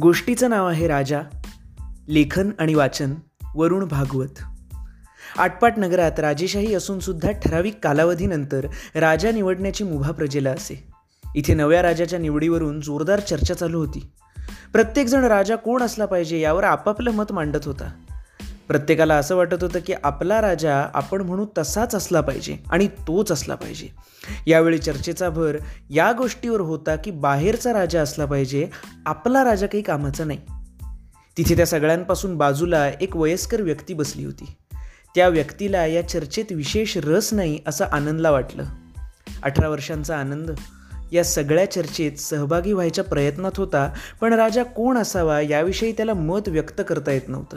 गोष्टीचं नाव आहे राजा लेखन आणि वाचन वरुण भागवत. आटपाट नगरात राजेशाही असूनसुद्धा ठराविक कालावधीनंतर राजा निवडण्याची मुभा प्रजेला असे. इथे नव्या राजाच्या निवडीवरून जोरदार चर्चा चालू होती. प्रत्येकजण राजा कोण असला पाहिजे यावर आपापलं मत मांडत होता. प्रत्येकाला असं वाटत होतं की आपला राजा आपण म्हणू तसाच असला पाहिजे आणि तोच असला पाहिजे. यावेळी चर्चेचा भर या गोष्टीवर होता की बाहेरचा राजा असला पाहिजे आपला राजा काही कामाचा नाही. तिथे त्या सगळ्यांपासून बाजूला एक वयस्कर व्यक्ती बसली होती. त्या व्यक्तीला या चर्चेत विशेष रस नाही असं आनंदला वाटलं. अठरा वर्षांचा आनंद. या सगळ्या चर्चेत सहभागी व्हायच्या प्रयत्नात होता पण राजा कोण असावा याविषयी त्याला मत व्यक्त करता येत नव्हतं.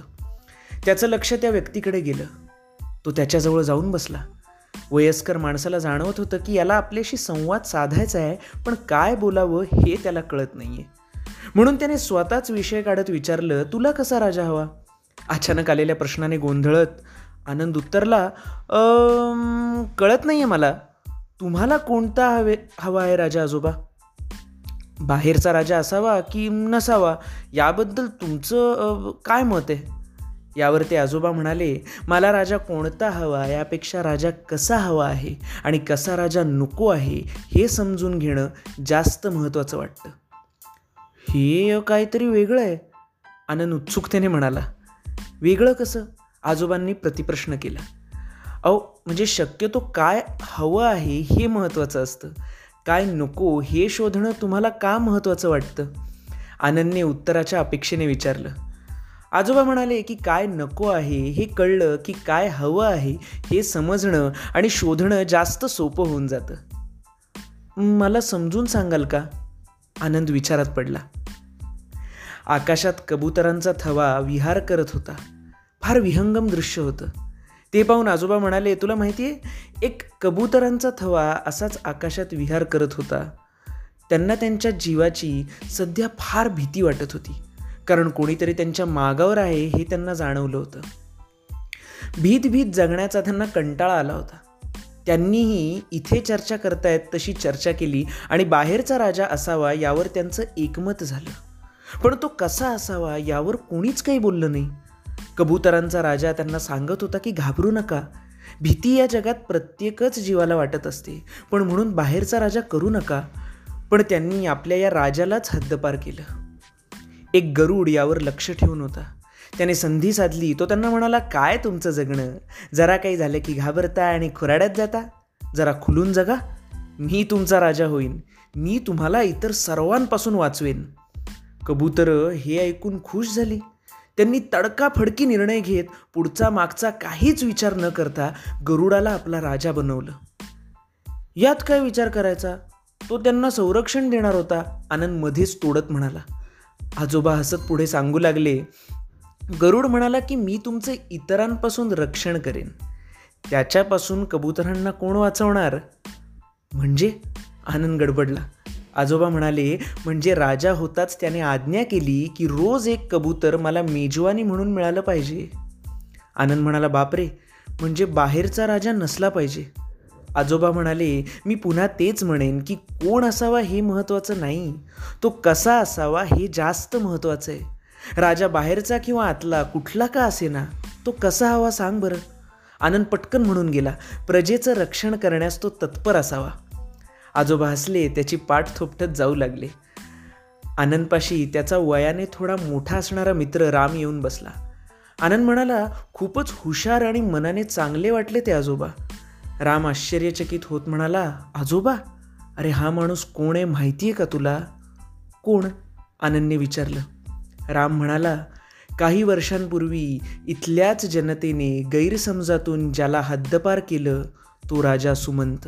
त्याचं लक्ष त्या व्यक्तीकडे गेलं. तो त्याच्याजवळ जाऊन बसला. वयस्कर माणसाला जाणवत होतं की याला आपल्याशी संवाद साधायचा आहे पण काय बोलावं हे त्याला कळत नाही आहे म्हणून त्याने स्वतःच विषय काढत विचारलं तुला कसा राजा हवा? अचानक आलेल्या प्रश्नाने गोंधळत आनंद उत्तरला कळत नाही आहे मला. तुम्हाला कोणता हवे हवा आहे राजा आजोबा? बाहेरचा राजा असावा की नसावा? याबद्दल तुमचं काय मत आहे? यावर ते आजोबा म्हणाले मला राजा कोणता हवा यापेक्षा राजा कसा हवा आहे आणि कसा राजा नको आहे हे समजून घेणं जास्त महत्त्वाचं वाटतं. हे काहीतरी वेगळं आहे आनंद उत्सुकतेने म्हणाला. वेगळं कसं? आजोबांनी प्रतिप्रश्न केला. अहो म्हणजे शक्यतो काय हवं आहे हे महत्त्वाचं असतं. काय नको हे शोधणं तुम्हाला का महत्त्वाचं वाटतं? आनंदने उत्तराच्या अपेक्षेने विचारलं. आजोबा म्हणाले की काय नको आहे हे कळलं की काय हवं आहे हे समजणं आणि शोधणं जास्त सोपं होऊन जातं. मला समजून सांगाल का? आनंद विचारात पडला. आकाशात कबुतरांचा थवा विहार करत होता. फार विहंगम दृश्य होतं. ते पाहून आजोबा म्हणाले तुला माहिती आहे एक कबुतरांचा थवा असाच आकाशात विहार करत होता. त्यांना त्यांच्या जीवाची सध्या फार भीती वाटत होती. कारण कोणीतरी त्यांच्या मागावर आहे हे त्यांना जाणवलं होतं. भीत भीत जगण्याचा त्यांना कंटाळा आला होता. त्यांनीही इथे चर्चा करतायत तशी चर्चा केली आणि बाहेरचा राजा असावा यावर त्यांचं एकमत झालं. पण तो कसा असावा यावर कोणीच काही बोललं नाही. कबुतरांचा राजा त्यांना सांगत होता की घाबरू नका. भीती या जगात प्रत्येकच जीवाला वाटत असते. पण म्हणून बाहेरचा राजा करू नका. पण त्यांनी आपल्या या राजालाच हद्दपार केलं. एक गरुड यावर लक्ष ठेवून होता. त्याने संधी साधली. तो त्यांना म्हणाला काय तुमचं जगणं? जरा काही झालं की घाबरता आणि खुराड्यात जाता? जरा खुलून जगा. मी तुमचा राजा होईन. मी तुम्हाला इतर सर्वांपासून वाचवेन. कबूतर हे ऐकून खुश झाली. त्यांनी तडकाफडकी निर्णय घेत पुढचा मागचा काहीच विचार न करता गरुडाला आपला राजा बनवलं. यात काय विचार करायचा? तो त्यांना संरक्षण देणार होता. आनंद मध्येच तोडत म्हणाला आजोबा हसत पुढे सांगू लागले गरुड म्हणाला की मी तुमचे इतरांपासून रक्षण करेन. त्याच्यापासून कबुतरांना कोण वाचवणार? म्हणजे? आनंद गडबडला. आजोबा म्हणाले म्हणजे राजा होताच त्याने आज्ञा केली की रोज एक कबूतर मला मेजवानी म्हणून मिळालं पाहिजे. आनंद म्हणाला बापरे! म्हणजे बाहेरचा राजा नसला पाहिजे. आजोबा म्हणाले मी पुन्हा तेच म्हणेन की कोण असावा हे महत्त्वाचं नाही. तो कसा असावा हे जास्त महत्त्वाचं आहे. राजा बाहेरचा किंवा आतला कुठला का असेना तो कसा हवा सांग बरं. आनंद पटकन म्हणून गेला प्रजेचं रक्षण करण्यास तो तत्पर असावा. आजोबा हसले त्याची पाठ थोपटत जाऊ लागले. आनंदपाशी त्याचा वयाने थोडा मोठा असणारा मित्र राम येऊन बसला. आनंद म्हणाला खूपच हुशार आणि मनाने चांगले वाटले ते आजोबा. राम आश्चर्यचकित होत म्हणाला आजोबा अरे हा माणूस कोण आहे माहिती आहे का तुला? कोण? आनंदने विचारलं. राम म्हणाला काही वर्षांपूर्वी इथल्याच जनतेने गैरसमजातून ज्याला हद्दपार केलं तो राजा सुमंत.